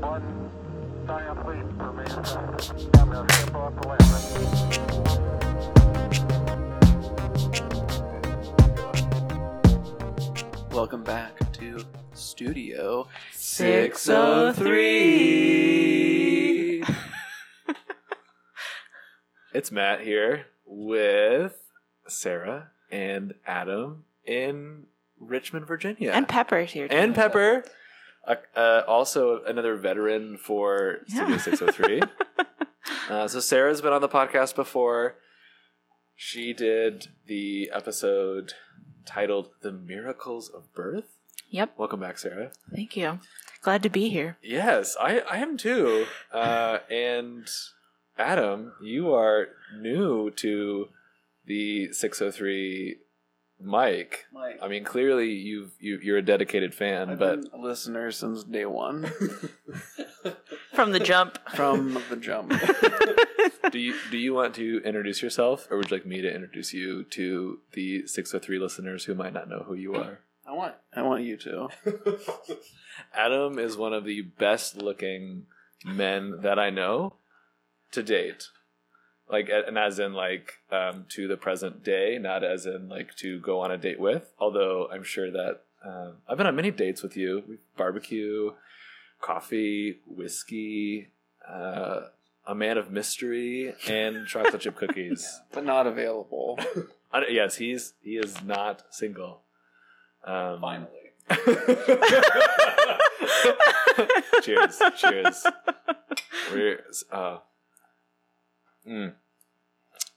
One giant leap for mankind. I'm going to step off the limit. Welcome back to Studio 603. it's Matt here with Sarah and Adam in Richmond, Virginia. And Pepper's here. too. And Pepper. Uh, uh, also another veteran for Studio Yeah. 603. uh, so Sarah's been on the podcast before. She did the episode titled The Miracles of Birth. Yep. Welcome back, Sarah. Thank you. Glad to be here. Yes, I, I am too. Uh, and Adam, you are new to the 603 mic. Like, I mean, clearly you've you, you're a dedicated fan, I've but been a listener since day one, From the jump. from the jump. do you do you want to introduce yourself, or would you like me to introduce you to the 603 listeners who might not know who you are? I want, I want you to. Adam is one of the best looking men that I know to date. Like, and as in like um, to the present day, not as in like to go on a date with. Although I'm sure that um, I've been on many dates with you. Barbecue, coffee, whiskey, uh, a man of mystery, and chocolate chip cookies. but not available. Yes, he's he is not single. Um, cheers, cheers. We're uh, mm.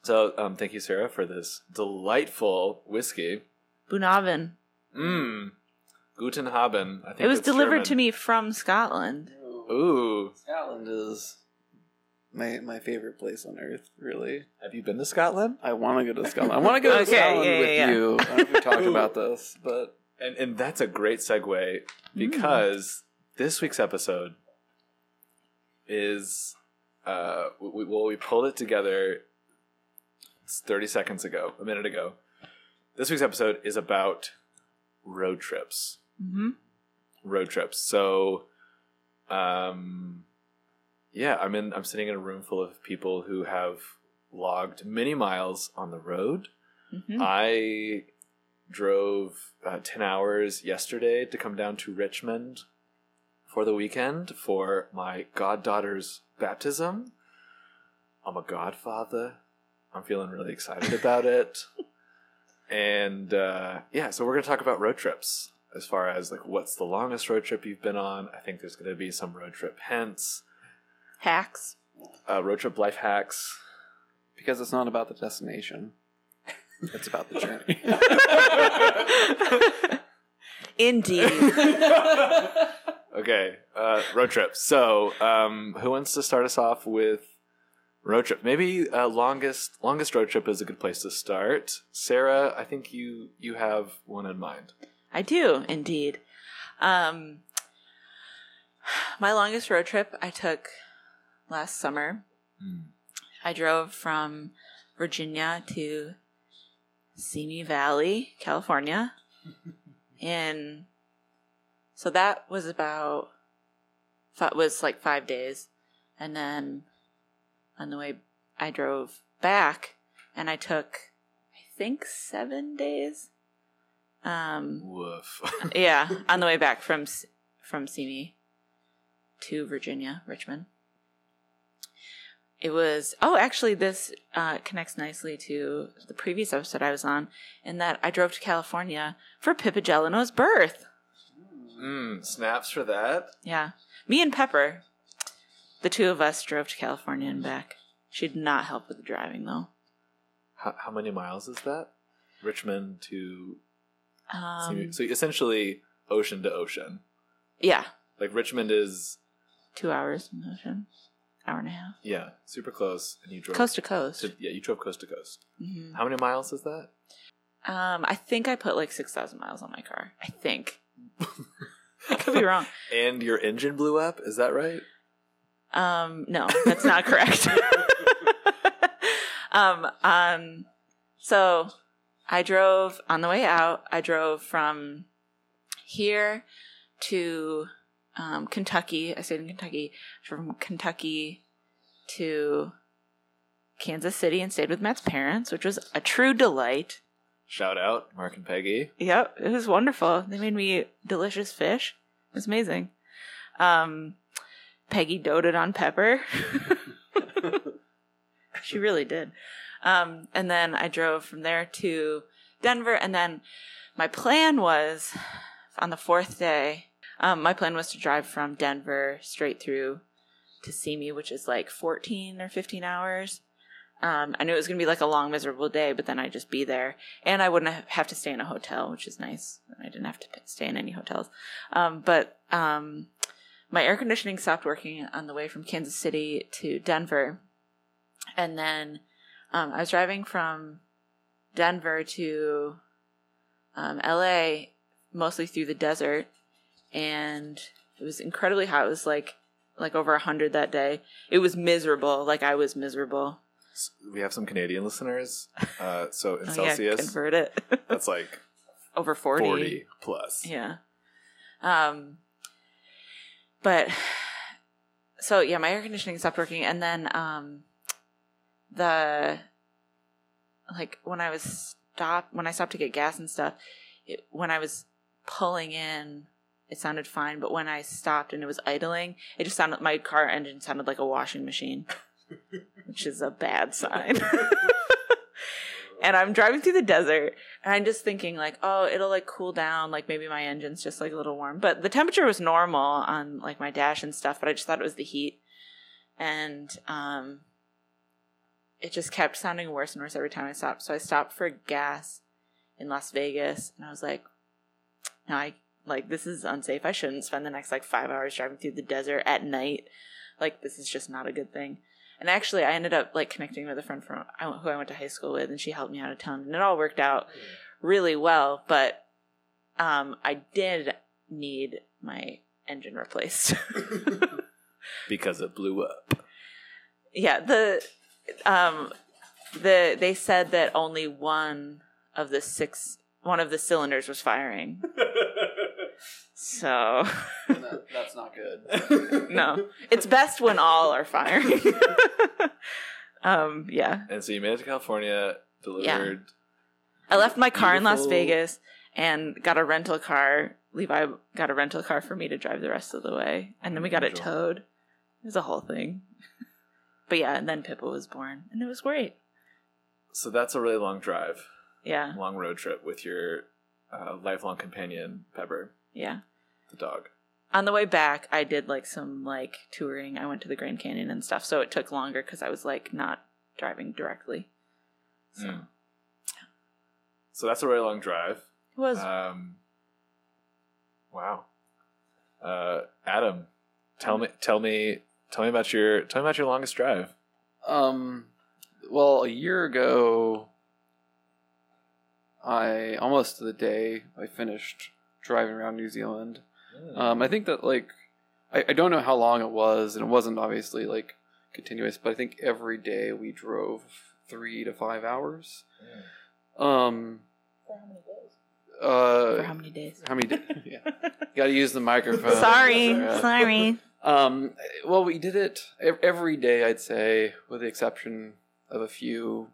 so um, thank you, Sarah, for this delightful whiskey. Bunnahabhain. Mmm, Guten Haben. I think It was delivered German. to me from Scotland. Ooh, Scotland is my my favorite place on earth. Really, have you been to Scotland? I want to go to Scotland. I want to go to Okay, Scotland yeah, with yeah, yeah. you. I don't know if we talked about this, but And and that's a great segue because this week's episode is uh we, well we pulled it together 30 seconds ago, a minute ago. This week's episode is about road trips. hmm Road trips. So um yeah, I'm in I'm sitting in a room full of people who have logged many miles on the road. hmm I drove uh, 10 hours yesterday to come down to Richmond for the weekend for my goddaughter's baptism. I'm a godfather. I'm feeling really excited about it. And uh, yeah, so we're going to talk about road trips as far as like what's the longest road trip you've been on. I think there's going to be some road trip hints, Hacks. uh, road trip life hacks. because it's not about the destination, it's about the journey. Indeed. Okay, uh, road trip. So, um, who wants to start us off with road trip? Maybe uh, longest longest road trip is a good place to start. Sarah, I think you you have one in mind. I do, indeed. Um, my longest road trip I took last summer. I drove from Virginia to Simi Valley, California. and so that was about fi- was like 5 days. And then on the way I drove back and I took I think 7 days. Um Woof. yeah, on the way back from from Simi to Virginia, Richmond. It was oh, actually, this uh, connects nicely to the previous episode I was on, in that I drove to California for Pippa Gelino's birth. Mm, snaps for that. Yeah, me and Pepper, the two of us drove to California and back. She did not help with the driving though. How, how many miles is that? Richmond to Um, so essentially ocean to ocean. yeah, Like Richmond is two hours in the ocean, hour and a half, yeah super close, and you drove coast to coast. to- yeah you drove coast to coast. Mhm. How many miles is that? Um, I think I put like six thousand miles on my car. I think. I could be wrong. And your engine blew up. Is that right? Um, no, that's not correct. um, um, so I drove on the way out. I drove from here to um, Kentucky. I stayed in Kentucky. From Kentucky to Kansas City and stayed with Matt's parents, which was a true delight. Shout out, Mark and Peggy. Yep, it was wonderful. They made me delicious fish. It was amazing. Um, Peggy doted on Pepper. she really did. Um, and then I drove from there to Denver. And then my plan was on the fourth day, um, my plan was to drive from Denver straight through to Simi, which is like 14 or 15 hours. Um, I knew it was going to be like a long, miserable day, but then I'd just be there. And I wouldn't have to stay in a hotel, which is nice. I didn't have to stay in any hotels. Um, but um, my air conditioning stopped working on the way from Kansas City to Denver. And then um, I was driving from Denver to um, LA, mostly through the desert. And it was incredibly hot. It was like like over 100 that day. It was miserable. Like I was miserable. We have some Canadian listeners. Uh, so in Oh, yeah, Celsius, convert it. that's like over 40. 40 plus. Yeah. Um but so yeah, my air conditioning stopped working and then um the like when I was stopped when I stopped to get gas and stuff, it, when I was pulling in it sounded fine, but when I stopped and it was idling, it just sounded my car engine sounded like a washing machine, which is a bad sign. and I'm driving through the desert and I'm just thinking like, oh, it'll like cool down, like maybe my engine's just like a little warm. But the temperature was normal on like my dash and stuff, but I just thought it was the heat. And um it just kept sounding worse and worse every time I stopped. So I stopped for gas in Las Vegas and I was like, no, I like this is unsafe. I shouldn't spend the next like five hours driving through the desert at night. Like this is just not a good thing. And actually, I ended up like connecting with a friend from I who I went to high school with, and she helped me out a ton, and it all worked out really well. But um, I did need my engine replaced. Because it blew up. yeah, the um, the they said that only one of the six one of the cylinders was firing. So that, that's not good. no, it's best when all are firing. um, yeah. And so you made it to California, delivered. I left my car in Las Vegas and got a rental car. Levi got a rental car for me to drive the rest of the way, and then we got it towed. It was a whole thing. But yeah, and then Pippa was born, and it was great. So that's a really long drive, Yeah, long road trip with your uh, lifelong companion, Pepper, yeah. the dog. On the way back, I did like some like touring. I went to the Grand Canyon and stuff, so it took longer because I was like not driving directly. So Mm. So that's a really long drive. it was Um, wow. Uh, Adam, tell me, tell me, tell me about your, tell me about your longest drive. Um, well, a year ago, I almost to the day I finished driving around New Zealand. Um, I think that like I, I don't know how long it was, and it wasn't obviously like continuous, but I think every day we drove three to five hours. Um, For how many days? uh, for how many days? how many? da- yeah, got to use the microphone. sorry, Yeah. sorry. Um, well, we did it ev- every day, I'd say, with the exception of a few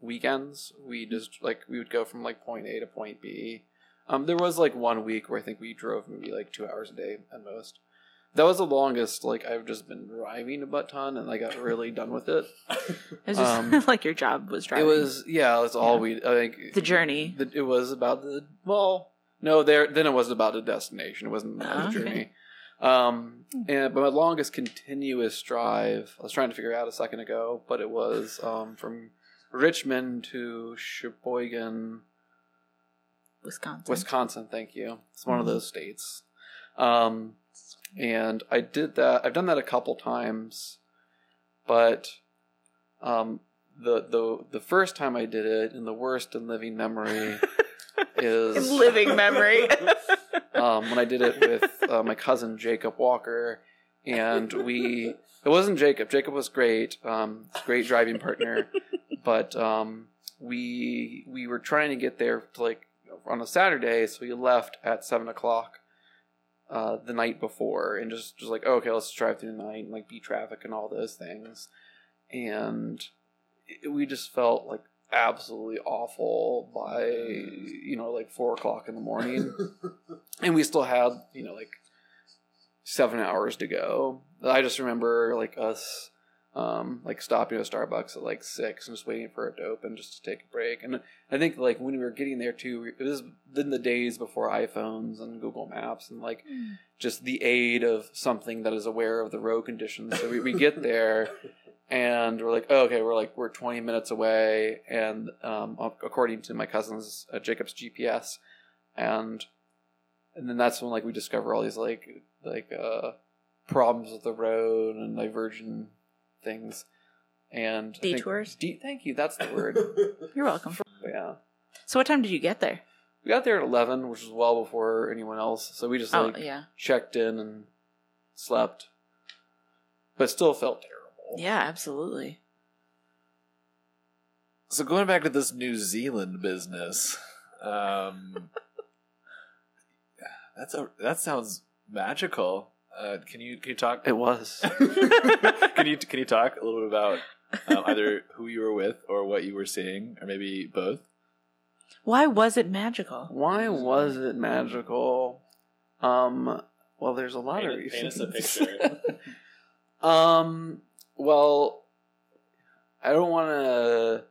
weekends. We just like we would go from like point A to point B. Um, there was like one week where I think we drove maybe like two hours a day at most. That was the longest. Like I've just been driving a butt ton, and I got really done with it. It was just Um, like your job was driving. It was yeah, that's all we. I think the journey. the, it was about the well no there then it was about the destination it wasn't about the okay. journey um and but my longest continuous drive i was trying to figure out a second ago but it was um from richmond to sheboygan Wisconsin. wisconsin thank you it's one of Mhm. those states um and i did that i've done that a couple times but um the the the first time i did it and the worst in living memory is In living memory. um, when I did it with uh, my cousin Jacob Walker, and we it wasn't Jacob. Jacob was great, um, great driving partner, but um, we we were trying to get there to like on a Saturday, so we left at seven o'clock uh, the night before and just just like oh, okay, let's drive through the night and like beat traffic and all those things, and it, we just felt like absolutely awful by you know like four o'clock in the morning, and we still had you know like seven hours to go. I just remember like us um, like stopping at Starbucks at like six and just waiting for it to open just to take a break. And I think like when we were getting there too, it was in the days before iPhones and Google Maps and like just the aid of something that is aware of the road conditions. So we, we get there and we're like, oh, okay, we're like we're 20 minutes away, and um, according to my cousin's uh, Jacob's GPS, and and then that's when like we discover all these like like uh problems with the road and divergent things and I think- Detours? de- thank you that's the word You're welcome. yeah So what time did you get there? we got there at 11 which was well before anyone else so we just Oh like yeah, checked in and slept but still felt terrible yeah, absolutely. So going back to this New Zealand business, um, that's a that sounds magical. Uh, can you can you talk? it was can you can you talk a little bit about um, either who you were with or what you were seeing, or maybe both? Why was it magical? why was it magical um well there's a lot of Paint- paint us reasons a picture. Um. Well, I don't want to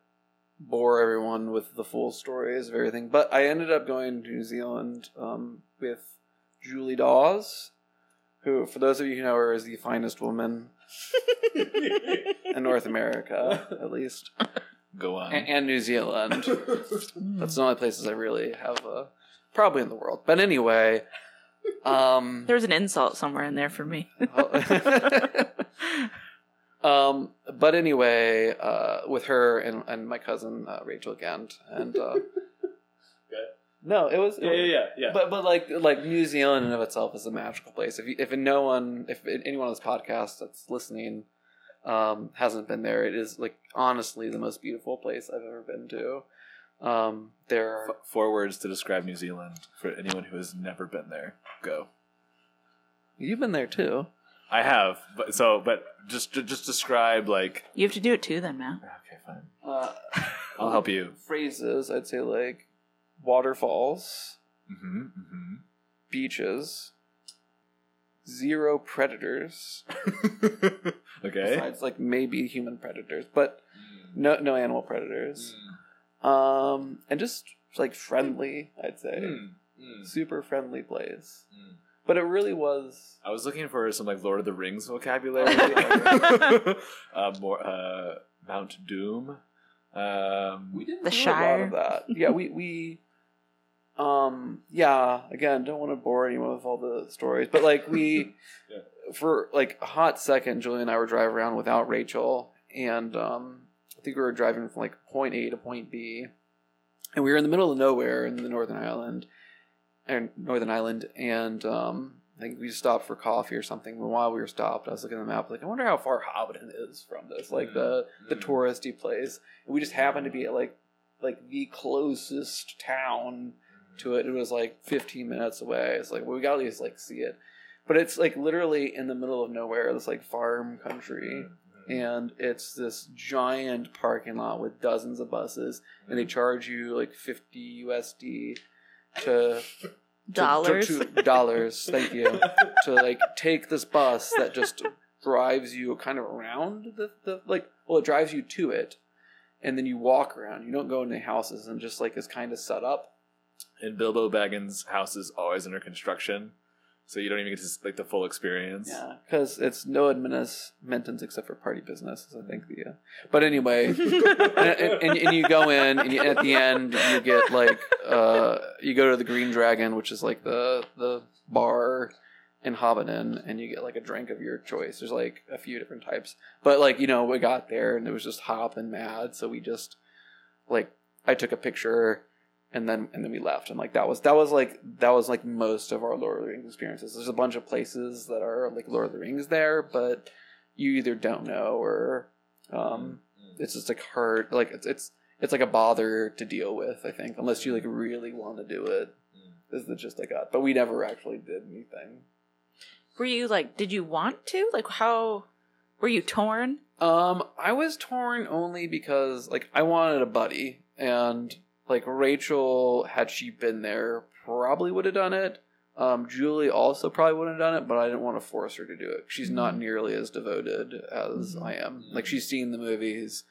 bore everyone with the full stories of everything, but I ended up going to New Zealand um, with Julie Dawes, who, for those of you who know her, is the finest woman in North America, at least, Go on. and, and New Zealand. That's the only places I really have, uh, probably in the world. But anyway, um, There was an insult somewhere in there for me. um, but anyway, uh, with her and, and my cousin uh, Rachel Gant, and uh, no, it was, yeah, yeah. But but like like New Zealand in of itself is a magical place. If you, if no one, if anyone on this podcast that's listening, um, hasn't been there, it is like honestly the most beautiful place I've ever been to. Um, there are F- four words to describe New Zealand for anyone who has never been there. Go. you've been there too. I have, but so, but just just describe like. You have to do it too, then, Matt. Okay, fine. Uh, I'll help you. phrases. I'd say like waterfalls. Mm-hmm, mm-hmm. beaches, zero predators. okay. Besides, like maybe human predators, but no no animal predators. Mm. Um, and just like friendly, I'd say, Mm, mm, super friendly place. mm. But it really was. I was looking for some like Lord of the Rings vocabulary. uh, more uh, Mount Doom. Um, We didn't The do a lot of that. Yeah, we we. Um. Yeah. Again, don't want to bore anyone with all the stories, but like we, Yeah. for like a hot second, Julie and I were driving around without Rachel, and um, I think we were driving from like point A to point B, and we were in the middle of nowhere in the Northern Island, and Northern Island, and um, I think we stopped for coffee or something. And while we were stopped, I was looking at the map, like I wonder how far Hobbiton is from this, like the the Mm. touristy place. And we just happened to be at like like the closest town to it. It was like 15 minutes away. It's like well, we got to at least like see it, but it's like literally in the middle of nowhere. This like farm country, mm-hmm. and it's this giant parking lot with dozens of buses, and they mm-hmm. charge you like 50 USD to to- Dollars. to, to- dollars. Thank you to like take this bus that just drives you kind of around the, the like well it drives you to it and then you walk around you don't go into houses and just like is kind of set up And Bilbo Baggins' house is always under construction, so you don't even get to like the full experience. yeah because it's no adminis except for party business is i think the uh, but anyway and, and, and you go in and you, at the end you get like uh you go to the green dragon which is like the the bar in Hobbiton and you get like a drink of your choice. There's like a few different types. But like, you know, we got there and it was just hop and mad, so we just like I took a picture and then and then we left and like that was that was like that was like most of our Lord of the Rings experiences. There's a bunch of places that are like Lord of the Rings there, but you either don't know or um it's just like hard like it's it's it's like a bother to deal with, I think, unless you like really want to do it it. is the gist I got. But we never actually did anything. Were you like, did you want to? Like, how were you torn? Um, I was torn only because like I wanted a buddy, and like Rachel, had she been there, probably would have done it. Um, Julie also probably wouldn't have done it, but I didn't want to force her to do it. She's not nearly as devoted as I am. Like she's seen the movies.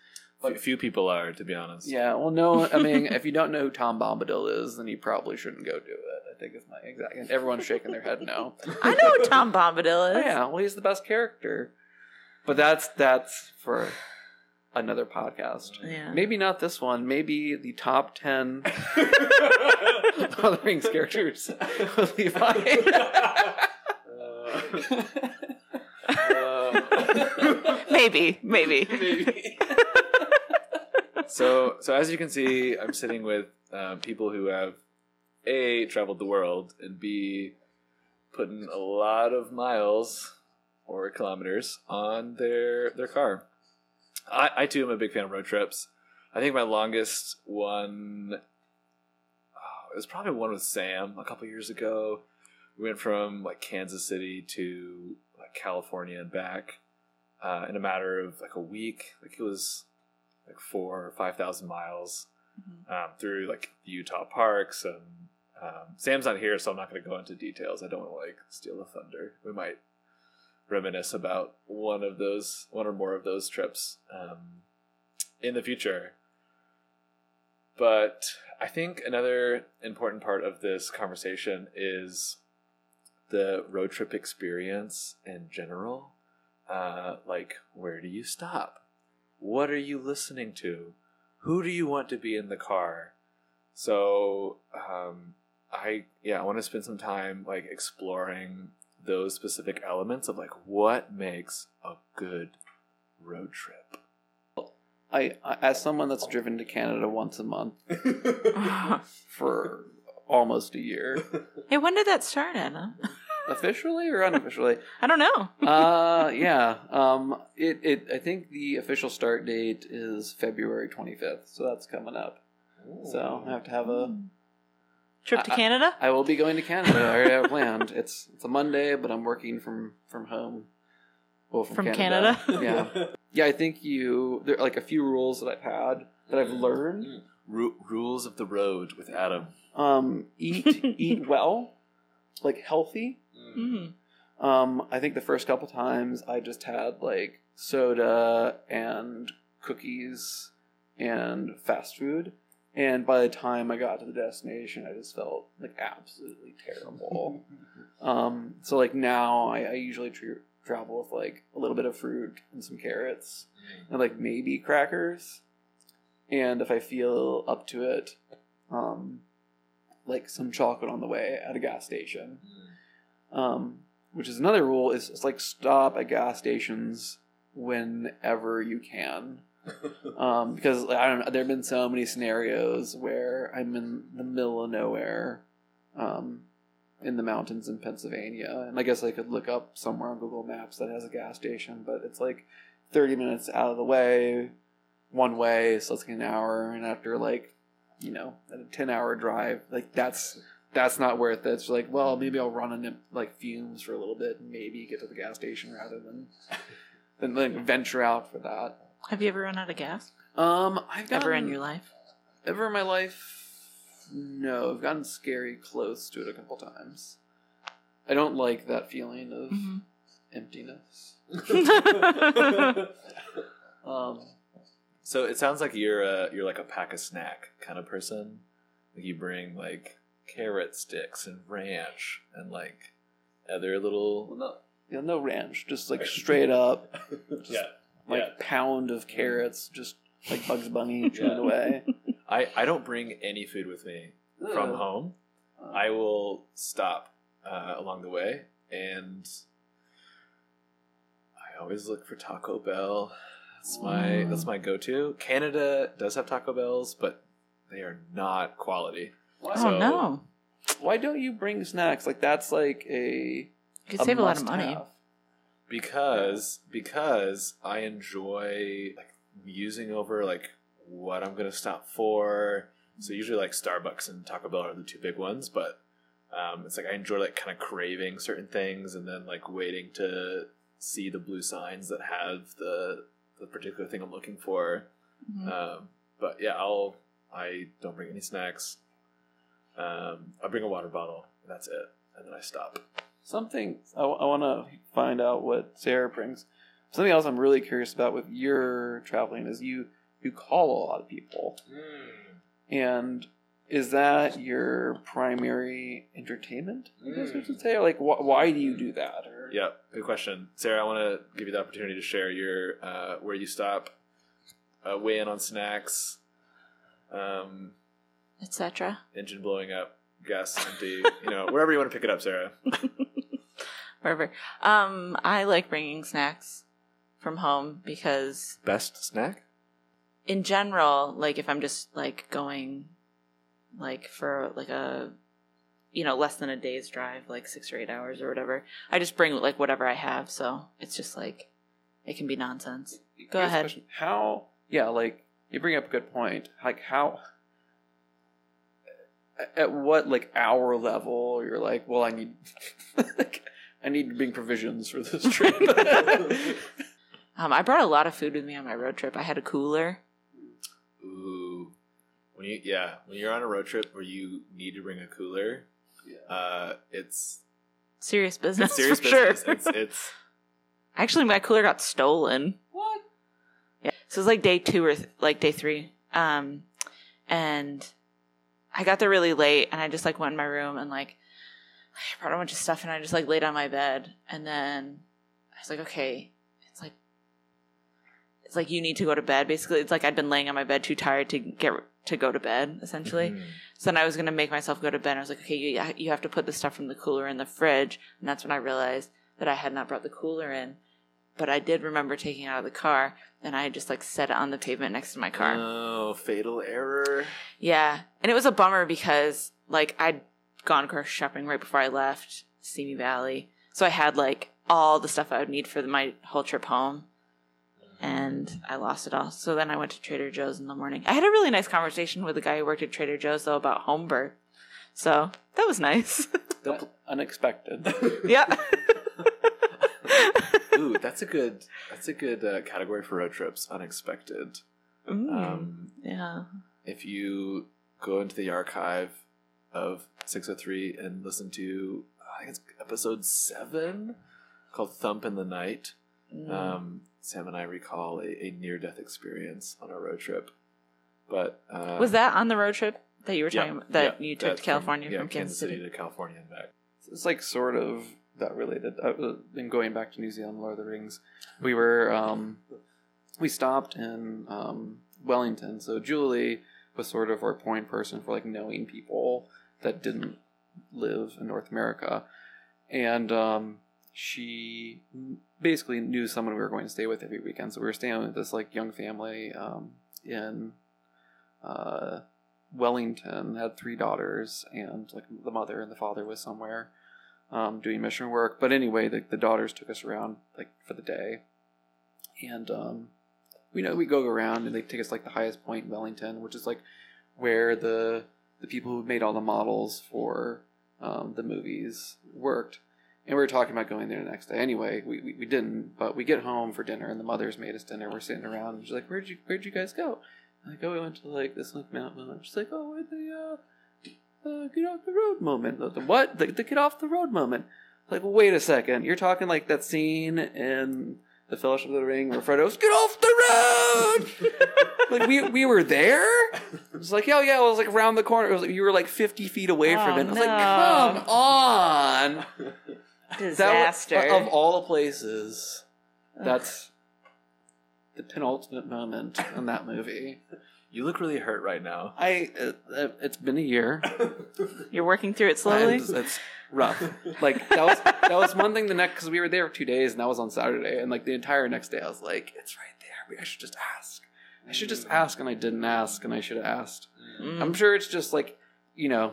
Few- few people are, to be honest. Yeah, well, no, I mean, if you don't know who Tom Bombadil is, then you probably shouldn't go do it. I think is my exact. And everyone's shaking their head no. I know who Tom Bombadil Oh, is. yeah, well, he's the best character. But that's that's for another podcast. Yeah. Maybe not this one. Maybe the top ten Lord of the Rings characters with Levi. maybe, maybe. So, so as you can see, I'm sitting with um, people who have a traveled the world and b putting a lot of miles or kilometers on their their car. I, I too am a big fan of road trips. I think my longest one oh, it was probably one with Sam a couple years ago. We went from like Kansas City to like California and back uh, in a matter of like a week. Like it was like four or five thousand miles um, through like the Utah parks. And um, Sam's not here, so I'm not going to go into details. I don't want to like steal the thunder. We might reminisce about one of those, one or more of those trips um, in the future. But I think another important part of this conversation is the road trip experience in general. Uh, like, where do you stop? What are you listening to? Who do you want to be in the car? So, um, I yeah, I want to spend some time like exploring those specific elements of like what makes a good road trip. I, I, as someone that's driven to Canada once a month for almost a year, hey, when did that start, Anna? officially or unofficially, I don't know. uh, yeah. Um, it, it. I think the official start date is February 25th, so that's coming up. So I have to have a. Trip to I- Canada? I will be going to Canada. I already have planned. It's it's a Monday, but I'm working from from home. Well, From Canada? yeah, yeah. I think you there are like a few rules that I've had that I've learned. Ru- rules of the road with Adam. Um, eat eat well, like healthy. Mm. Um, I think the first couple times I just had like soda and cookies and fast food. And by the time I got to the destination, I just felt like absolutely terrible. um, so like now I, I usually tr- travel with like a little bit of fruit and some carrots and like maybe crackers. And if I feel up to it, um, like some chocolate on the way at a gas station um, which is another rule is it's like stop at gas stations whenever you can um, because i don't know there have been so many scenarios where i'm in the middle of nowhere um, in the mountains in pennsylvania and i guess i could look up somewhere on google maps that has a gas station but it's like 30 minutes out of the way one way so it's like an hour and after like you know a 10 hour drive like that's that's not worth it. It's like, well, maybe I'll run into like fumes for a little bit and maybe get to the gas station rather than than like venture out for that. Have you ever run out of gas? Um, I've gotten, Ever in your life? ever in my life, no, I've gotten scary close to it a couple times. I don't like that feeling of Mhm. emptiness. Um, So it sounds like you're a, you're like a pack a snack kind of person. Like you bring like carrot sticks and ranch and like other little no, yeah, no ranch, just like straight up, yeah. Like Yeah. pound of carrots, just like Bugs Bunny chewing Yeah. away. I I don't bring any food with me from Ugh. home. Uh, I will stop uh, along the way, and I always look for Taco Bell. That's my Mm. that's my go-to. Canada does have Taco Bells, but they are not quality. Why, oh So- no. why don't you bring snacks? Like that's like a You could save a lot of money. must-have. Because because I enjoy like musing over like what I'm gonna stop for. So usually like Starbucks and Taco Bell are the two big ones, but Um, it's like I enjoy like kind of craving certain things and then like waiting to see the blue signs that have the the particular thing I'm looking for. Mhm. Um, but yeah, I'll I don't bring any snacks. Um, I bring a water bottle. And that's it, and then I stop. Something I, want to find out what Sarah brings. Something else I'm really curious about with your traveling is you you call a lot of people, and is that your primary entertainment? I guess we Mm. should say. Or like, wh- why do you do that? Or, Yeah, good question, Sarah. I want to give you the opportunity to share your uh, where you stop, uh, weigh in on snacks, um, Etc. engine blowing up, gas empty, you know, wherever you want to pick it up, Sarah. Wherever. Um, I like bringing snacks from home because Best snack? in general, like if I'm just like going like for like a you know, less than a day's drive, like six or eight hours or whatever, I just bring like whatever I have, so it's just like it can be nonsense. Go Here's a ahead. question. How? Yeah, like you bring up a good point. Like how? At what like hour level you're like, well, I need, like, I need to bring provisions for this trip. Um, I brought a lot of food with me on my road trip. I had a cooler. Ooh, when you yeah, when you're on a road trip where you need to bring a cooler, uh, it's, Serious business, it's serious for sure. business. It's it's Actually, my cooler got stolen. what? Yeah. So it was like day two or th- like day three. Um, and I got there really late and I just like went in my room and like I brought a bunch of stuff and I just like laid on my bed and then I was like, okay, it's like, it's like you need to go to bed. Basically, it's like I'd been laying on my bed too tired to get to go to bed essentially. Mhm. So then I was gonna make myself go to bed. I was like, okay, you you have to put the stuff from the cooler in the fridge, and that's when I realized that I had not brought the cooler in. But I did remember taking it out of the car, and I just like set it on the pavement next to my car. Oh, fatal error. Yeah, and it was a bummer because like I'd gone grocery shopping right before I left Simi Valley, so I had like all the stuff I would need for my whole trip home, and I lost it all. So then I went to Trader Joe's in the morning. I had a really nice conversation with the guy who worked at Trader Joe's though about home birth, so that was nice. That- unexpected. yeah. Ooh, that's a good that's a good uh, category for road trips. Unexpected. Mm, Um, yeah. if you go into the archive of 603 and listen to I think it's episode seven called "Thump in the Night," Mm. um, Sam and I recall a, a near-death experience on a road trip. But uh, was that on the road trip that you were yeah, talking about? That yeah, you took that to California yeah, from Kansas City? to California and back. it's like sort of that related. Uh, in going back to New Zealand, Lord of the Rings, we were um, we stopped in um, Wellington. So Julie was sort of our point person for like knowing people that didn't live in North America, and um, she basically knew someone we were going to stay with every weekend. So we were staying with this like young family um, in uh, Wellington. Had three daughters, and like the mother and the father was somewhere um, doing mission work. But anyway, the, the daughters took us around like for the day, and um, we know we go around and they take us like the highest point in Wellington, which is like where the the people who made all the models for um, the movies worked. And we were talking about going there the next day. Anyway, we, we, we didn't, but we get home for dinner, and the mothers made us dinner. We're sitting around, and she's like, "Where'd you Where'd you guys go?" I'm like, "Oh, we went to like this like mountain." She's like, "Oh, the uh, uh, get off the road moment. The, the what? The, the get off the road moment. Like, well, wait a second. You're talking like that scene in the Fellowship of the Ring where Frodo's get off the road. like we we were there. It's like, oh yeah. It was like around the corner. It was like, you were like 50 feet away oh, from Oh, it. I was no. like, come on. Was- Disaster. of all the places, that's the penultimate moment in that movie. You look really hurt right now. I uh, it's been a year. You're working through it slowly. And it's rough. Like that was that was one thing. The next because we were there for two days, and that was on Saturday, and like the entire next day, I was like, "It's right there. I should just ask. I should just ask." And I didn't ask, and I should have asked. Mm. I'm sure it's just like you know,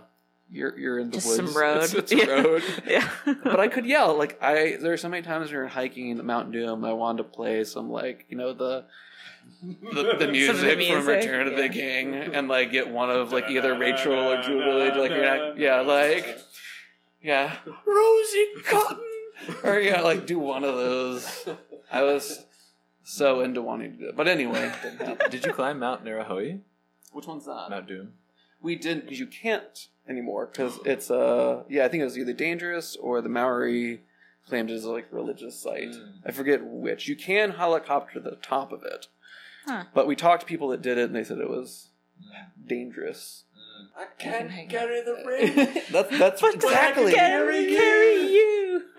you're you're in the Just woods. some road. It's, it's Yeah. road. yeah. But I could yell. Like I, there are so many times when we were hiking in Mount Doom. I wanted to play some like you know the. The, the music, from music, Return of the King, and like get one of like either Rachel or Julie, like you're not, yeah, like yeah, Rosie Cotton, or yeah, like do one of those. I was so into wanting to do it, but anyway, didn't happen. Did you climb Mount Ngauruhoe? which one's that? Mount Doom. We didn't because you can't anymore because it's uh yeah I think it was either dangerous or the Maori claimed it as like religious site. Mm. I forget which. You can helicopter the top of it, Huh. but we talked to people that did it and they said it was dangerous. I can't hang carry the ring. that's that's exactly. Carry, carry you.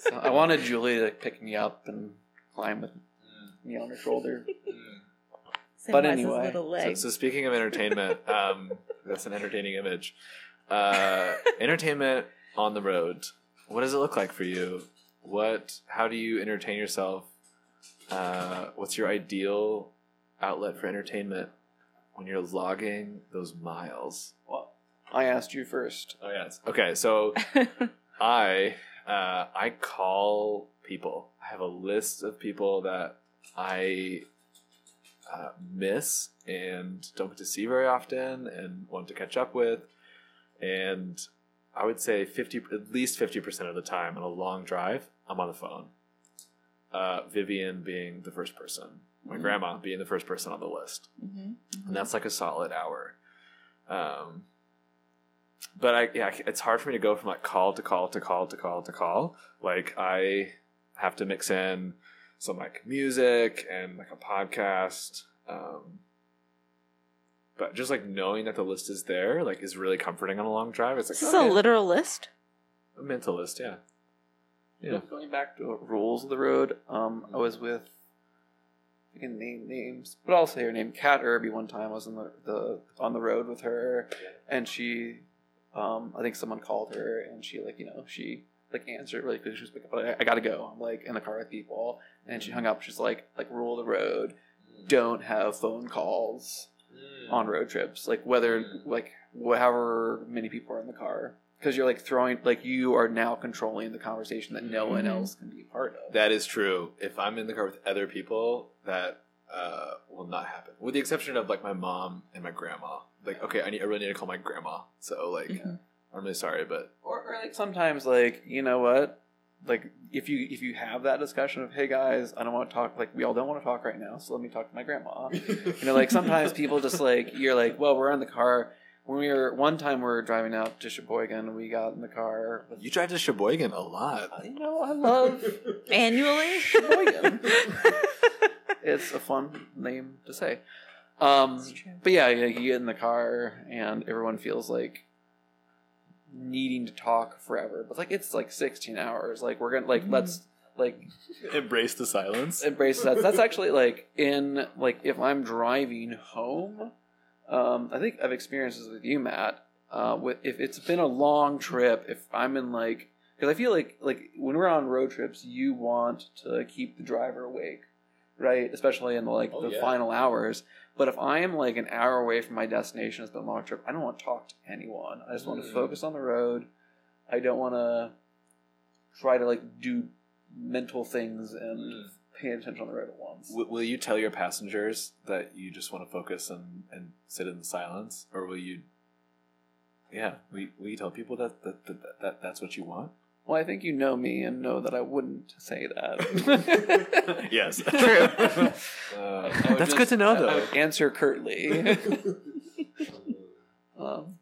So I wanted Julie to pick me up and climb with me on her shoulder. But Symbolizes anyway, little So, legs. so speaking of entertainment, um, that's an entertaining image. Uh, entertainment on the road. What does it look like for you? What? How do you entertain yourself? Uh, what's your ideal outlet for entertainment when you're logging those miles? Well, I asked you first. Oh yes. Okay, so I uh, I call people. I have a list of people that I uh, miss and don't get to see very often and want to catch up with. And I would say fifty, at least fifty percent of the time on a long drive, I'm on the phone. Uh, Vivian being the first person, my Mhm. grandma being the first person on the list Mhm. and that's like a solid hour. Um, but I yeah, it's hard for me to go from like call to call to call to call to call. Like I have to mix in some like music and like a podcast. Um, but just like knowing that the list is there, like, is really comforting on a long drive. It's like This is okay. a literal list. a mental list, yeah. Yeah. Going back to rules of the road, um, I was with. I can name names, but I'll say her name. Kat Irby. One time I was on the, the on the road with her, and she, um, I think someone called her, and she like you know she like answered really quick. She was like, "But I, I gotta go." I'm like in the car with people, and she hung up. She's like, like rule of the road: don't have phone calls on road trips. Like whether like however many people are in the car, because you're like throwing like you are now controlling the conversation that no one Mhm. else can be a part of. That is true. If I'm in the car with other people, that uh, will not happen. With the exception of like my mom and my grandma. Like, okay, I need I really need to call my grandma. So like, Mhm. I'm really sorry, but or, or like sometimes like you know what like if you if you have that discussion of hey guys i don't want to talk like we all don't want to talk right now so let me talk to my grandma you know like sometimes people just like you're like well we're in the car when we were one time we were driving out to sheboygan we got in the car with, you drive to Sheboygan a lot. you know i love Annually? Sheboygan. it's a fun name to say um but yeah, you, you get in the car and everyone feels like needing to talk forever. But like it's like 16 hours. Like we're gonna like Mhm. let's like Embrace the silence. embrace that. That's actually like in like if I'm driving home. Um, I think I've experienced this with you, Matt. Uh, with if it's been a long trip, if I'm in like because I feel like like when we're on road trips, you want to keep the driver awake, right? Especially in the like Oh, the yeah. final hours. But if I am like an hour away from my destination, it's been a long trip. I don't want to talk to anyone. I just want to Mm. focus on the road. I don't want to try to like do mental things and Mm. Pay attention on the road at once. W- will you tell your passengers that you just want to focus and, and sit in the silence, or will you? Yeah, will you, will you tell people that that, that that that's what you want? Well, I think you know me and know that I wouldn't say that. yes, True. Uh, that's just- good to know, I- I though. would answer curtly. um,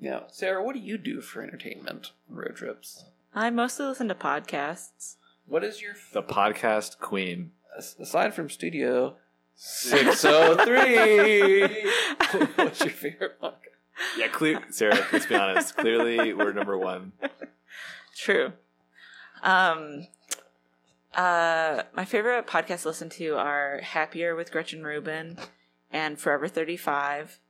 yeah, Sarah, what do you do for entertainment on road trips? I mostly listen to podcasts. What is your the podcast queen. as- aside from studio six oh three? What's your favorite podcast? Yeah, clear, Sarah. Let's be honest. Clearly, we're number one. True. Um, uh, my favorite podcasts to listen to are Happier with Gretchen Rubin and Forever 35,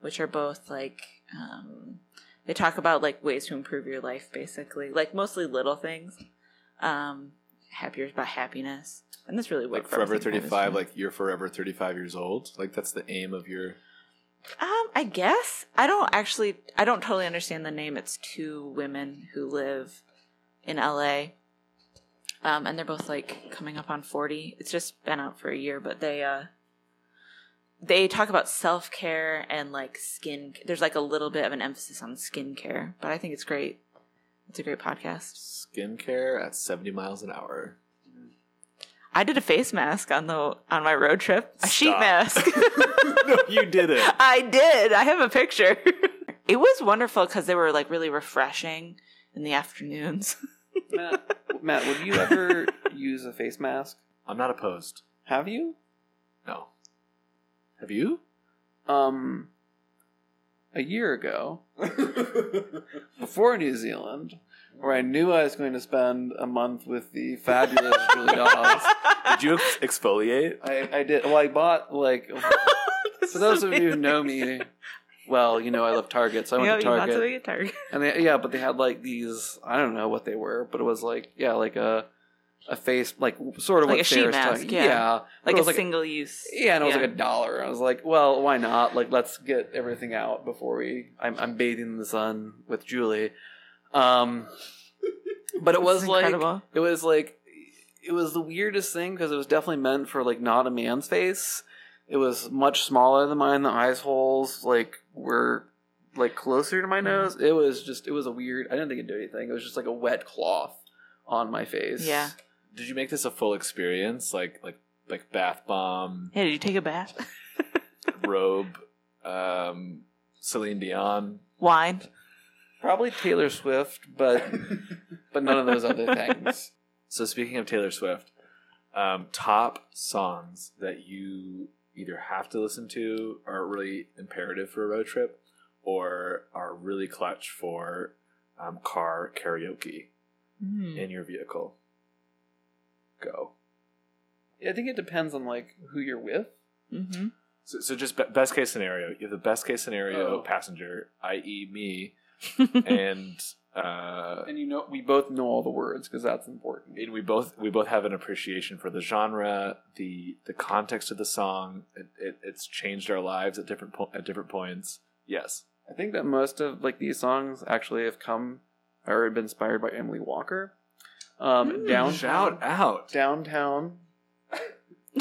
which are both like, um, they talk about like ways to improve your life, basically, like mostly little things. Um, Happier about happiness. And that's really what Like forever Forever 35 thirty five. Like you're forever thirty five years old. Like that's the aim of your. Um, I guess I don't actually. I don't totally understand the name. It's two women who live in LA, um, and they're both like coming up on forty. It's just been out for a year, but they uh, they talk about self care and like skin. There's like a little bit of an emphasis on skincare, but I think it's great. It's a great podcast. Skincare at 70 miles an hour. I did a face mask on the on my road trip. A sheet mask. no, you didn't. I did. I have a picture. it was wonderful because they were like really refreshing in the afternoons. Matt, Matt, would you ever use a face mask? I'm not opposed. Have you? No. Have you? Um, a year ago, before New Zealand, where I knew I was going to spend a month with the fabulous Julie Dawes. Did you ex- exfoliate? I, I did. Well, I bought like for those of you who know me, well, you know I love Target, so I went to Target, Target. and they, yeah, but they had like these. I don't know what they were, but it was like yeah, like a a face, like sort of Like what a sheet mask, talking- yeah. yeah, Like a like single use. yeah, and it was Yeah. like a dollar. I was like, well, why not? Like, let's get everything out before we. I'm, I'm bathing in the sun with Julie. Um, but it was like incredible. it was like it was the weirdest thing because it was definitely meant for like not a man's face. It was much smaller than mine. The eyes holes like were like closer to my nose. It was just it was a weird. I didn't think it'd do anything. It was just like a wet cloth on my face. Yeah. Did you make this a full experience? Like like like bath bomb, Hey, did you take a bath? robe, um, Celine Dion. Wine. probably Taylor Swift, but but none of those other things. So speaking of Taylor Swift, um, top songs that you either have to listen to are really imperative for a road trip, or are really clutch for um, car karaoke Mm. in your vehicle. Go. I think it depends on like who you're with. Mm-hmm. So, so just be- best case scenario. You have the best case scenario Oh. passenger, i.e., me, and uh, And you know, we both know all the words because that's important. and we both we both have an appreciation for the genre, the the context of the song. It, it, it's changed our lives at different po- at different points. Yes. I think that most of like these songs actually have come or have been inspired by Emily Walker. Um, Mm. downtown, Shout out. downtown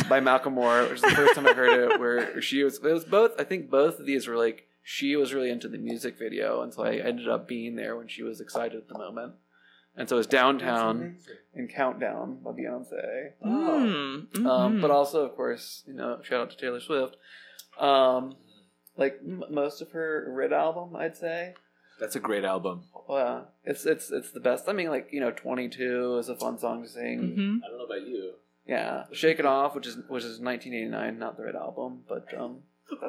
by Macklemore, which is the first time I heard it. Where she was, it was both. I think both of these were like she was really into the music video, and so I ended up being there when she was excited at the moment. And so it was downtown and Countdown by Beyonce. Mm. Um, Mhm. but also, of course, you know, shout out to Taylor Swift. Um, like m- most of her Red album, I'd say. That's a great album. Uh, it's it's it's the best. I mean, like you know, Twenty Two is a fun song to sing. Mhm. I don't know about you. Yeah, Shake It Off, which is which is 1989, not the right album, but um,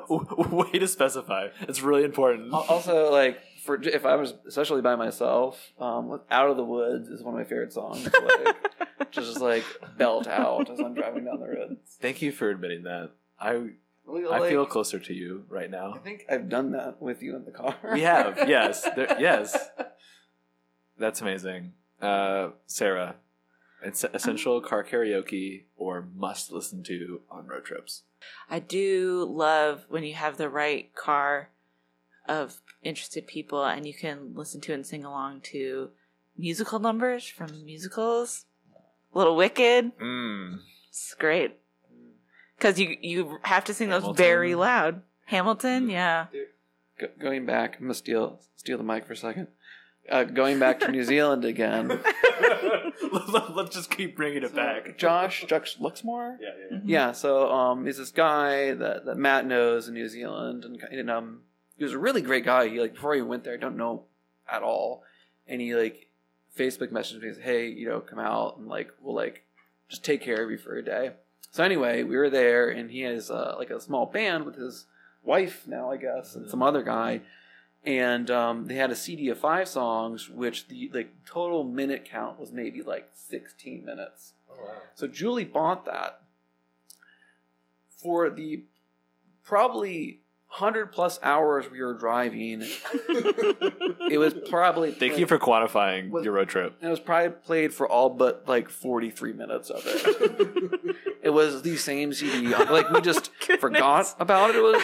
Way to specify. It's really important. also like for if I was especially by myself, um, Out of the Woods is one of my favorite songs. Like just like belt out as I'm driving down the road. Thank you for admitting that. I I feel closer to you right now. I think I've done that with you in the car. We have, yes, there, yes. That's amazing, uh, Sarah. It's essential car karaoke or must listen to on road trips. I do love when you have the right car of interested people and you can listen to and sing along to musical numbers from musicals. Little Wicked. Mm. It's great. Because you, you have to sing those very loud. Hamilton, yeah. Go- going back, I'm gonna steal steal the mic for a second. Uh, going back to New Zealand again. Let's just keep bringing it back. Josh Josh Luxmore. Yeah, yeah. Mhm. Yeah, so um, he's this guy that, that Matt knows in New Zealand, and, and um, he was a really great guy. He like before he went there, I don't know at all, and he like Facebook messaged me, and said, "Hey, you know, come out and like we'll like just take care of you for a day." So anyway, we were there, and he has uh, like a small band with his wife now, I guess, and some other guy, and um, they had a CD of five songs, which the like total minute count was maybe like sixteen minutes. Oh, wow. So Julie bought that for the probably hundred plus hours we were driving. it was probably Thank you for quantifying Was- your road trip. It was probably played for all but like forty three minutes of it. it was the same CD. Like we just forgot about it. It was,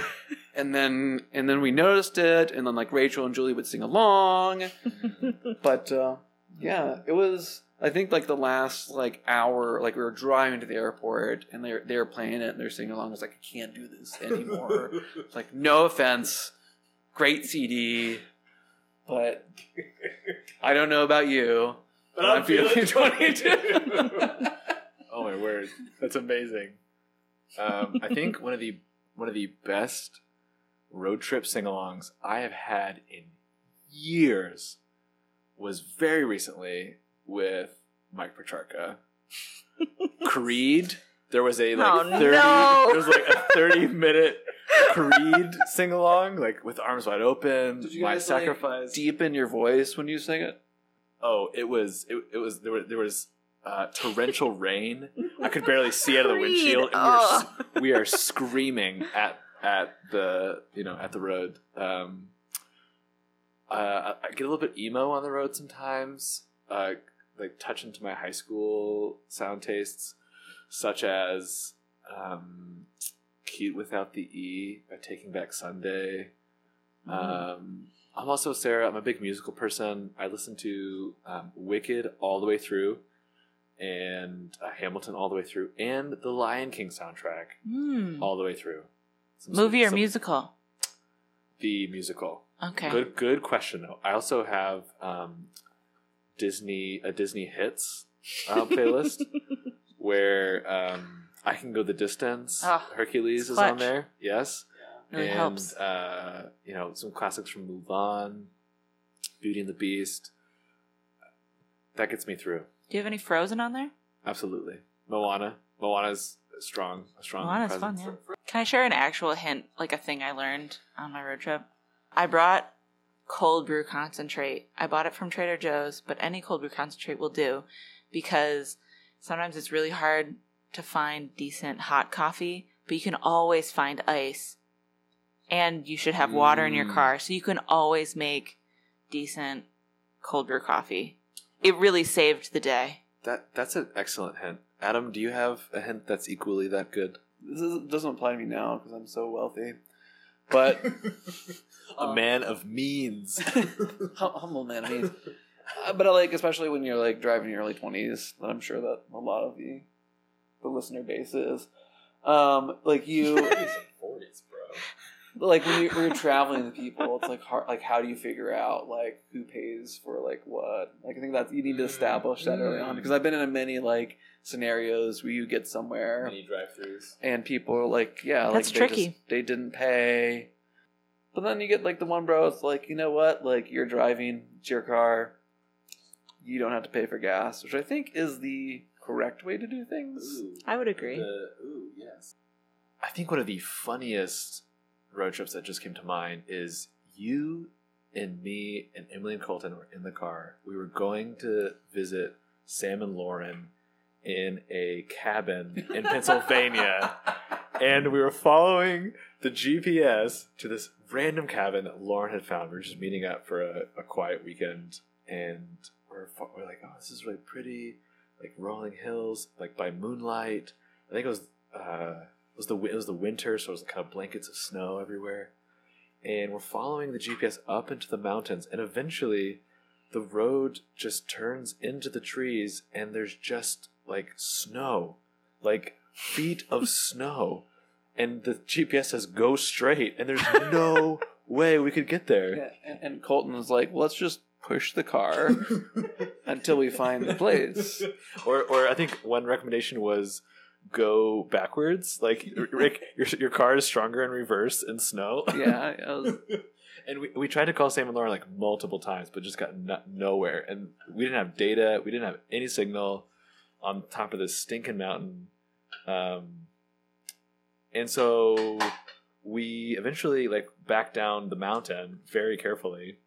and then and then we noticed it, and then like Rachel and Julie would sing along. But uh, yeah, it was. I think like the last like hour, like we were driving to the airport, and they they were playing it, and they're singing along. I was like, I can't do this anymore. It's like, no offense, great CD, but I don't know about you. But I'm feeling 22. oh my word, that's amazing. Um, I think one of the one of the best road trip sing-alongs I have had in years was very recently with Mike Petrarca. Creed. There was a like Oh, thirty. no. There was like a thirty-minute Creed sing-along, like with arms wide open. Did you My guys, like, sacrifice. Deepen your voice when you sing it. Oh, it was it, it was there was there was uh, torrential rain. I could barely see out of the windshield, and we are, Oh. we are screaming at at the you know at the road. Um, uh, I I get a little bit emo on the road sometimes, uh, like touch into my high school sound tastes, such as um, "Cute Without the E" by Taking Back Sunday. Um, I'm also Sarah. I'm a big musical person. I listen to um, Wicked all the way through, and uh, Hamilton all the way through, and the Lion King soundtrack Hmm. all the way through. Some- Movie or some- musical? The musical. Okay. Good, good question though. I also have um, Disney a Disney hits uh, playlist where um, I can go the distance. Oh, Hercules is clutch. on there. Yes, Really and helps. uh, you know some classics from Mulan, Beauty and the Beast. That gets me through. Do you have any Frozen on there? Absolutely, Moana. Moana's strong. A strong. Moana's fun, yeah. Can I share an actual hint, like a thing I learned on my road trip? I brought cold brew concentrate. I bought it from Trader Joe's, but any cold brew concentrate will do because sometimes it's really hard to find decent hot coffee, but you can always find ice. And you should have water in your Mm. car, so you can always make decent cold brew coffee. It really saved the day. That that's an excellent hint. Adam, do you have a hint that's equally that good? This is, doesn't apply to me now because I'm so wealthy. But A man of means. hum- humble man, I mean. Uh, but I like, especially when you're like driving your early twenties, that I'm sure that a lot of the the listener base is. Um, like you, Forties, bro. Like when, you, when you're traveling with people, it's like hard. Like, how do you figure out like who pays for like what? Like, I think that you need to mm-hmm. establish that early on mm-hmm. because I've been in many like scenarios where you get somewhere Many drive-throughs. and people are like, yeah, That's like they tricky. just- they didn't pay. But then you get like the one bro. It's like, you know what? Like you're driving, it's your car. You don't have to pay for gas, which I think is the correct way to do things. I would agree. ooh, yes. I think one of the funniest road trips that just came to mind is you and me and Emily and Colton were in the car. We were going to visit Sam and Lauren in a cabin in Pennsylvania. and we were following the GPS to this random cabin that Lauren had found. We were just meeting up for a, a quiet weekend, and we're we're like, oh, this is really pretty, like rolling hills, like by moonlight. I think it was uh, was the it was the winter, so it was kind of blankets of snow everywhere. And we're following the GPS up into the mountains, and eventually, the road just turns into the trees, and there's just like snow, like feet of snow, and the GPS says go straight, and there's no way we could get there. Yeah, and, and Colton was like, let's just push the car until we find the place. or, or I think one recommendation was go backwards. Like Rick, your your car is stronger in reverse in snow. Yeah, I was, and we, we tried to call Sam and Lauren like multiple times, but just got no, nowhere. And we didn't have data. We didn't have any signal on top of this stinking mountain. Um, and so we eventually like backed down the mountain very carefully.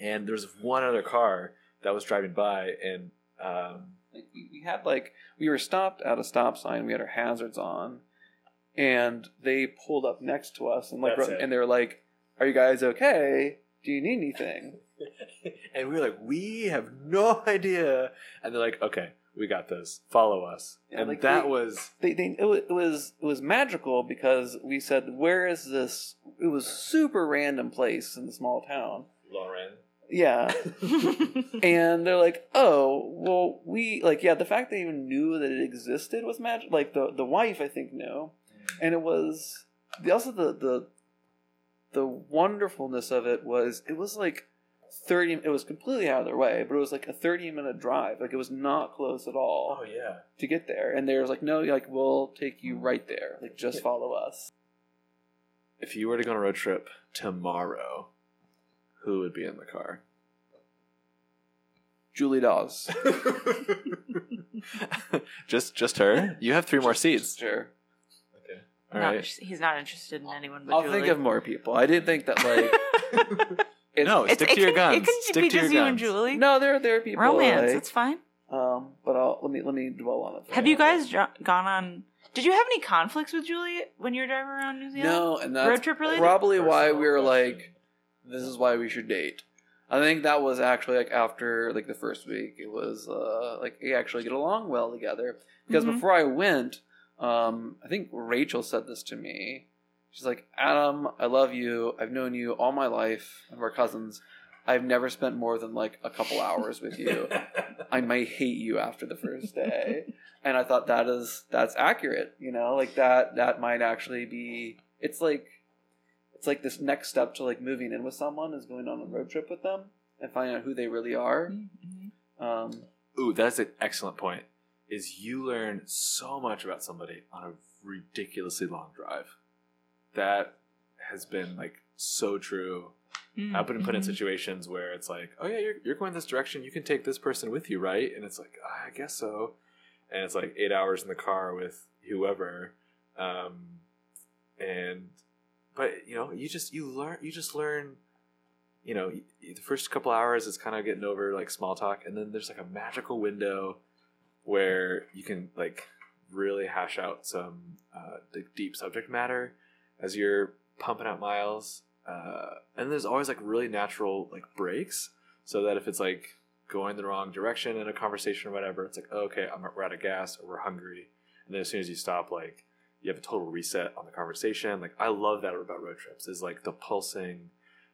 And there's one other car that was driving by, and um, like, we we had like we were stopped at a stop sign. We had our hazards on, and they pulled up next to us and like and they were like, "Are you guys okay? Do you need anything?" and we were like, we have no idea. And they're like, okay, we got this. Follow us. Yeah, and like that they- was They, they it, it was it was magical because we said, "Where is this?" It was super random place in the small town. Lauren. Yeah, and they're like, "Oh, well, we like yeah." The fact they even knew that it existed was magic. Like the the wife, I think, knew, and it was the also the the the wonderfulness of it was it was like thirty. It was completely out of their way, but it was like a thirty minute drive. Like it was not close at all Oh yeah. to get there. And they was like, no, like we'll take you right there. Like just follow us. If you were to go on a road trip tomorrow, who would be in the car? Julie Dawes. just just her. You have three more seats. Sure. Okay. All Not- right. he's not interested in anyone but I'll Julie. think of more people. I didn't think that like it's, No, It's- stick it to your can, guns. It can Stick be to just you and. Julie. no, there there are people Romance. like, It's fine. um, but I'll let me let me dwell on it. Have you guys jo- gone on? Did you have any conflicts with Julie when you were driving around New Zealand? No, and that's Road trip related? probably why we were like, this is why we should date. I think that was actually like after like the first week. It was uh like we actually get along well together because Mhm. before I went, um, I think Rachel said this to me. She's like, Adam, I love you. I've known you all my life, and we're cousins. I've never spent more than like a couple hours with you. I might hate you after the first day. and I thought that is that's accurate, you know, like that that might actually be it's like it's like this next step to like moving in with someone is going on a road trip with them and finding out who they really are. Mhm. Um Ooh, that's an excellent point. Is you learn so much about somebody on a ridiculously long drive. That has been like so true. Mhm. I've been put in Mhm. situations where it's like, oh yeah, you're, you're going this direction. You can take this person with you, right? And it's like, I guess so. And it's like eight hours in the car with whoever. Um, and, but you know, you just, you learn, you just learn, you know, the first couple hours is kind of getting over like small talk. And then there's like a magical window where you can like really hash out some uh, deep subject matter as you're pumping out miles uh, and there's always like really natural like breaks so that if it's like going the wrong direction in a conversation or whatever it's like oh, okay I'm, we're out of gas or we're hungry and then as soon as you stop like you have a total reset on the conversation like i love that about road trips is like the pulsing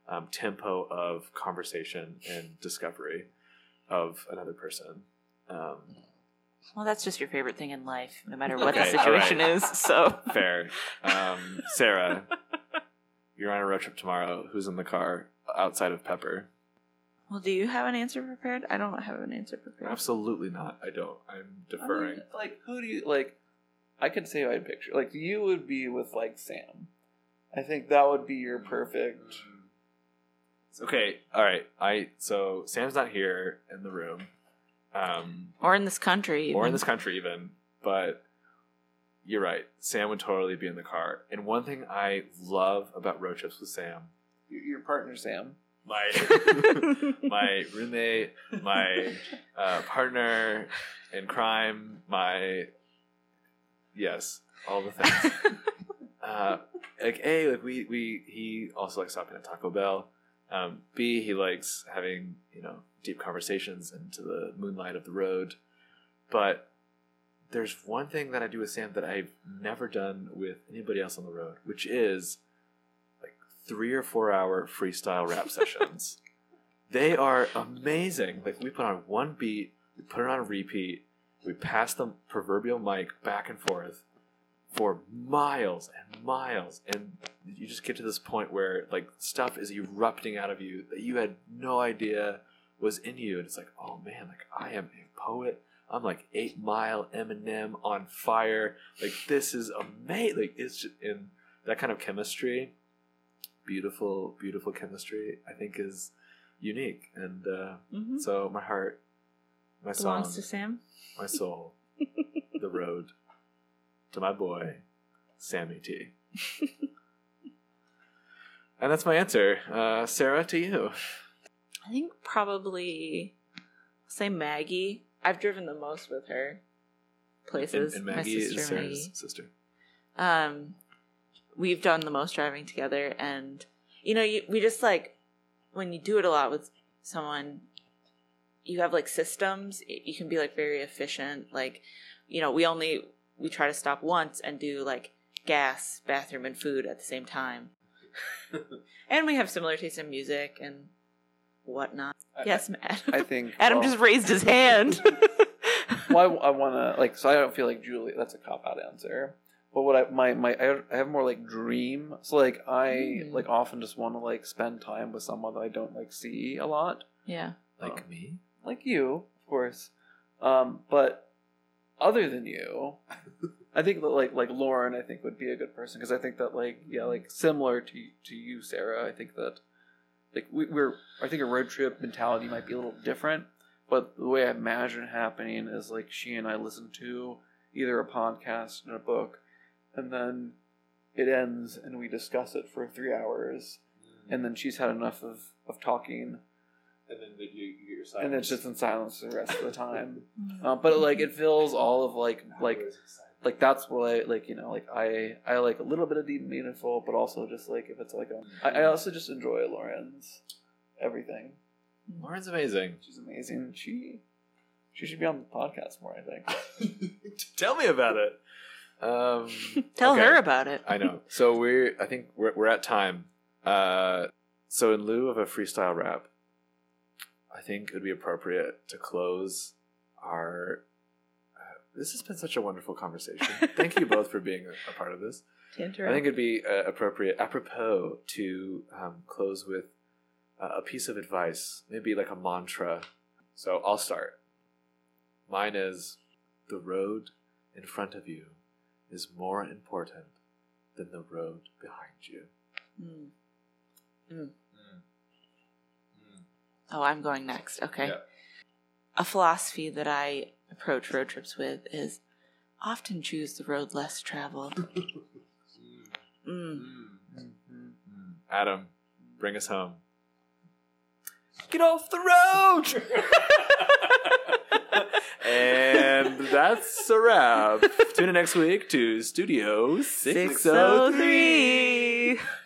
um, tempo of conversation and discovery of another person um, Well, that's just your favorite thing in life, no matter what the situation alright. is. So fair um, sarah you're on a road trip tomorrow who's in the car outside of pepper Well, do you have an answer prepared? I don't have an answer prepared. Absolutely not. I don't. I'm I mean, deferring. like who do you like I could say I'd picture like you would be with like Sam. I think that would be your perfect okay. All right. I so Sam's not here in the room, um, Or in this country. or in this country even. But you're right. Sam would totally be in the car. And one thing I love about road trips with Sam, your, your partner Sam. my my roommate, my uh, partner in crime, my yes, all the things. uh, like a like we we he also likes stopping at Taco Bell. Um, B he likes having you know deep conversations into the moonlight of the road. But there's one thing that I do with Sam that I've never done with anybody else on the road, which is like three or four hour freestyle rap sessions. They are amazing. Like we put on one beat, we put it on repeat, we pass the proverbial mic back and forth for miles and miles, and you just get to this point where like stuff is erupting out of you that you had no idea was in you, and it's like, oh man, like I am a poet. I'm like Eight Mile Eminem on fire. Like this is amazing. Like it's just, in that kind of chemistry, beautiful, beautiful chemistry. I think is unique, and uh, Mhm. so my heart, my belongs song, to Sam. my soul, the road to my boy, Sammy T. and that's my answer. Uh, Sarah, to you. I think probably say Maggie. I've driven the most with her places. And, and My Maggie sister is Sarah's Maggie. sister. Um, we've done the most driving together, and you know, you, we just like when you do it a lot with someone, you have like systems. You can be like very efficient. Like, you know, we only we try to stop once and do like gas, bathroom, and food at the same time. and we have similar tastes in music and whatnot. I- yes, Matt. I think Adam well, just raised his hand. well, I, want to like so I don't feel like Julie. That's a cop out answer, but what I my my I I have more like dream. So like I Mm. like often just want to like spend time with someone that I don't like see a lot, Yeah. Like Oh. me? Like you, of course. Um, but other than you, I think that like like Lauren, I think would be a good person because I think that like yeah, like similar to to you, Sarah. I think that like we, we're I think a road trip mentality might be a little different, but the way I imagine it happening is like she and I listen to either a podcast and a book, and then it ends and we discuss it for three hours, and then she's had enough of of talking, and then you, you get your silence, and then it's just in silence the rest of the time. Uh, but like it fills all of like like like that's what I like you know like I I like a little bit of deep meaningful, but also just like if it's like a I, I also just enjoy Lauren's everything. Lauren's amazing. She's amazing. She she should be on the podcast more. I think. Tell me about it. Um, Tell okay. her about it. I know. So we're I think we're we're at time. Uh, so in lieu of a freestyle rap, I think it would be appropriate to close our. Uh, this has been such a wonderful conversation. Thank you both for being a, a part of this. I think it'd be uh, appropriate, apropos, to um, close with uh, a piece of advice, maybe like a mantra. So I'll start. Mine is the road in front of you is more important than the road behind you. Mm. Oh, I'm going next. Okay. Yeah. A philosophy that I approach road trips with is often choose the road less traveled. Mm. Adam, bring us home. Get off the road. and that's a wrap. Tune in next week to Studio 603. 603.